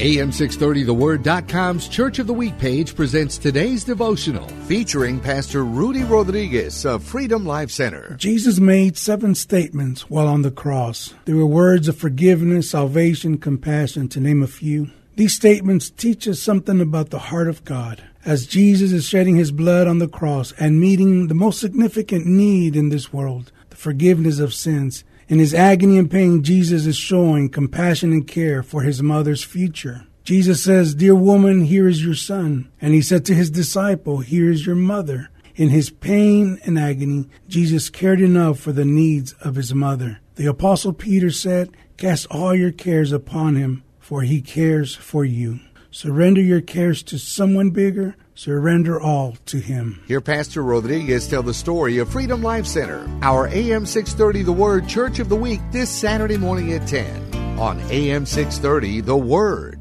AM630TheWord.com's Church of the Week page presents today's devotional featuring Pastor Rudy Rodriguez of Freedom Life Center. Jesus made seven statements while on the cross. They were words of forgiveness, salvation, compassion, to name a few. These statements teach us something about the heart of God. As Jesus is shedding his blood on the cross and meeting the most significant need in this world, forgiveness of sins, in his agony and pain, Jesus is showing compassion and care for his mother's future. Jesus says, Dear woman, here is your son. And he said to his disciple, Here is your mother. In his pain and agony, Jesus cared enough for the needs of his mother. The apostle Peter said, Cast all your cares upon him, for he cares for you. Surrender your cares to someone bigger. Surrender all to Him. Hear Pastor Rodriguez tell the story of Freedom Life Center, our AM 630 The Word Church of the Week this Saturday morning at 10 on AM 630 The Word.